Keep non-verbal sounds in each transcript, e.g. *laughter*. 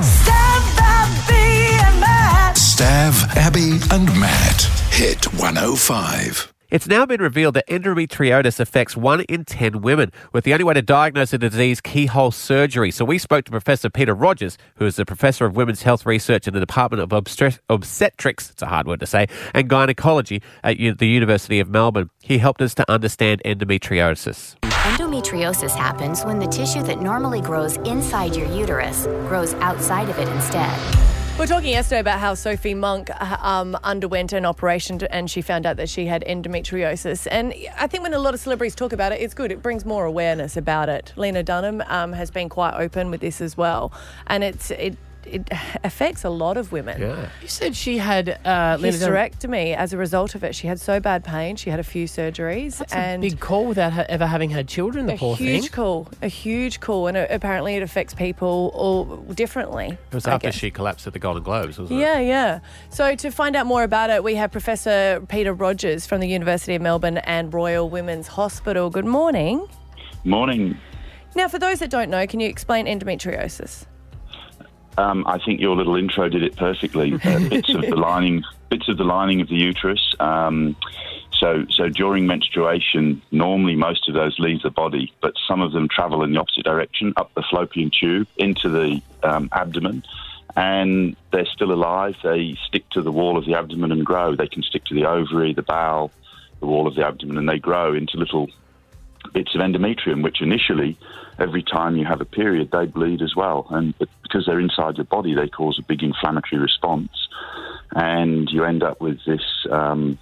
Stav Abby and Matt. Stav, Abby, and Matt. Hit 105. It's now been revealed that endometriosis affects one in 10 women, with the only way to diagnose the disease keyhole surgery. So we spoke to Professor Peter Rogers, who is the Professor of Women's Health Research in the Department of Obstre- Obstetrics, it's a hard word to say, and Gynecology at U- the University of Melbourne. He helped us to understand endometriosis. Endometriosis happens when the tissue that normally grows inside your uterus grows outside of it instead. We were talking yesterday about how Sophie Monk uh, um, underwent an operation to, and she found out that she had endometriosis. And I think when a lot of celebrities talk about it, it's good. It brings more awareness about it. Lena Dunham um, has been quite open with this as well, and it's it it affects a lot of women. Yeah. You said she had uh, Lena Dunham- Hysterectomy as a result of it. She had so bad pain. She had a few surgeries That's and a big call without ha- ever having had children. The poor thing. a huge call, a huge call, and it, apparently it affects people all differently. It was I after guess. she collapsed at the Golden Globes, wasn't it? Yeah, yeah. So to find out more about it, we have Professor Peter Rogers from the University of Melbourne and Royal Women's Hospital. Good morning. Morning. Now, for those that don't know, can you explain endometriosis? Um, I think your little intro did it perfectly. Uh, *laughs* bits of the lining, bits of the lining of the uterus. Um, so, so during menstruation, normally most of those leave the body, but some of them travel in the opposite direction, up the fallopian tube into the um, abdomen, and they're still alive. They stick to the wall of the abdomen and grow. They can stick to the ovary, the bowel, the wall of the abdomen, and they grow into little bits of endometrium, which initially, every time you have a period, they bleed as well. And because they're inside your body, they cause a big inflammatory response. And you end up with this um,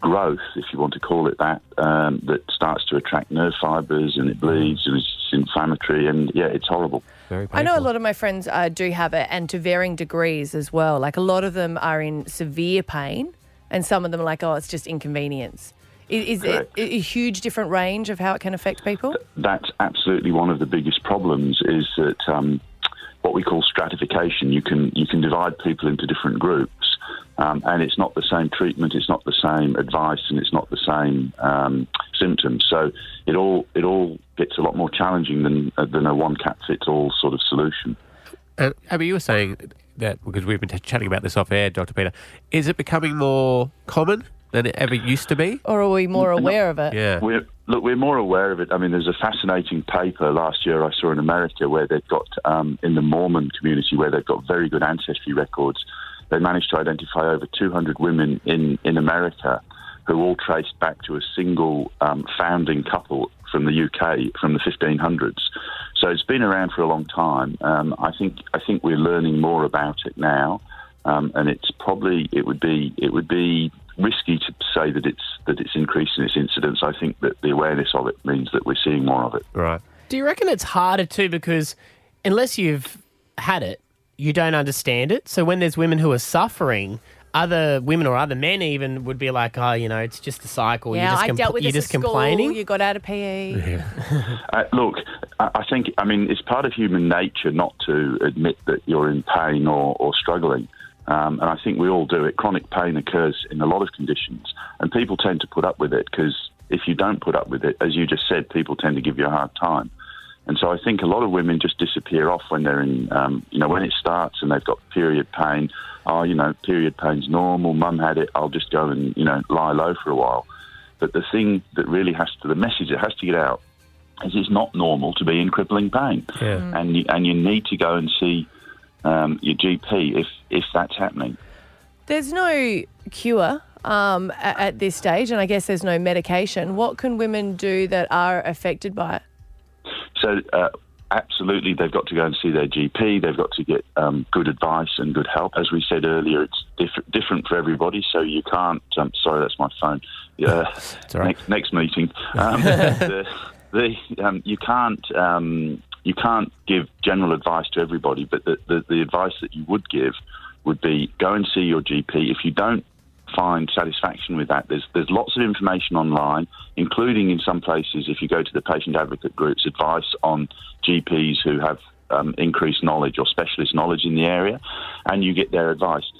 growth, if you want to call it that, um, that starts to attract nerve fibers and it bleeds and it's inflammatory. And yeah, it's horrible. Very I know a lot of my friends uh, do have it, and to varying degrees as well. Like a lot of them are in severe pain, and some of them are like, oh, it's just inconvenience. I- Is, it a huge different range of how it can affect people? that's absolutely one of the biggest problems is that um, what we call stratification. You can you can divide people into different groups, um, and it's not the same treatment, it's not the same advice, and it's not the same um, symptoms. So it all it all gets a lot more challenging than uh, than a one cat fits all sort of solution. And Abby, you were saying that because we've been t- chatting about this off air, Dr. Peter. Is it becoming more common than it ever used to be? Or are we more aware of it? Yeah. We're, look, we're more aware of it. I mean, there's a fascinating paper last year I saw in America where they've got, um, in the Mormon community, where they've got very good ancestry records. They managed to identify over 200 women in, in America who all traced back to a single um, founding couple from the UK from the 1500s. So it's been around for a long time. Um, I think I think we're learning more about it now, um, and it's probably it would be it would be risky to say that it's that it's increasing its incidence. I think that the awareness of it means that we're seeing more of it. Right. Do you reckon it's harder too because unless you've had it, you don't understand it. So when there's women who are suffering, other women or other men even would be like, "Oh, you know, it's just a cycle. Yeah, you're just, I dealt with you're this just at school. complaining." You got out of PE. *laughs* Uh, look, I, I think I mean it's part of human nature not to admit that you're in pain or, or struggling. Um, and I think we all do it. Chronic pain occurs in a lot of conditions, and people tend to put up with it because if you don't put up with it, as you just said, people tend to give you a hard time. And so I think a lot of women just disappear off when they're in, um, you know, when it starts and they've got period pain. Oh, you know, period pain's normal. Mum had it. I'll just go and, you know, lie low for a while. But the thing that really has to, the message that has to get out is it's not normal to be in crippling pain. Yeah. And, you, and you need to go and see um, your GP if, if that's happening. There's no cure um, a- at this stage, and I guess there's no medication. What can women do that are affected by it? So, uh, absolutely, they've got to go and see their GP. They've got to get um, good advice and good help. As we said earlier, it's diff- different for everybody. So you can't. Um, sorry, that's my phone. *laughs* Yeah, all right. next, next meeting. Um, *laughs* the, the, um, you can't. You can't give general advice to everybody, but the, the, the advice that you would give would be go and see your GP. If you don't find satisfaction with that. There's there's lots of information online, including in some places, if you go to the patient advocate groups, advice on GPs who have um, increased knowledge or specialist knowledge in the area, and you get their advice.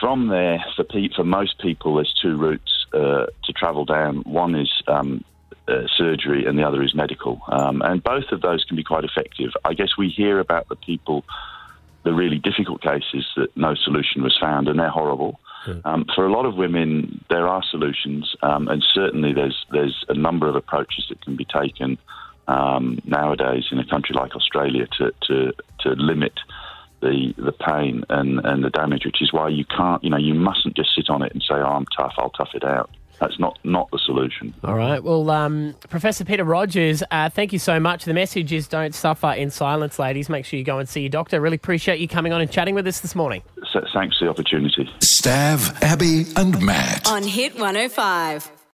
From there, for pe- for most people, there's two routes uh, to travel down. One is um, uh, surgery, and the other is medical, um, and both of those can be quite effective. I guess we hear about the people the really difficult cases that no solution was found, and they're horrible. Um, for a lot of women, there are solutions, um, and certainly there's there's a number of approaches that can be taken um, nowadays in a country like Australia to to, to limit the the pain and, and the damage, which is why you can't, you know, you mustn't just sit on it and say, "Oh, I'm tough, I'll tough it out." That's not not the solution. All right. Well, um, Professor Peter Rogers, uh, thank you so much. The message is don't suffer in silence, ladies. Make sure you go and see your doctor. Really appreciate you coming on and chatting with us this morning. So thanks for the opportunity. Stav, Abby, and Matt. On Hit 105.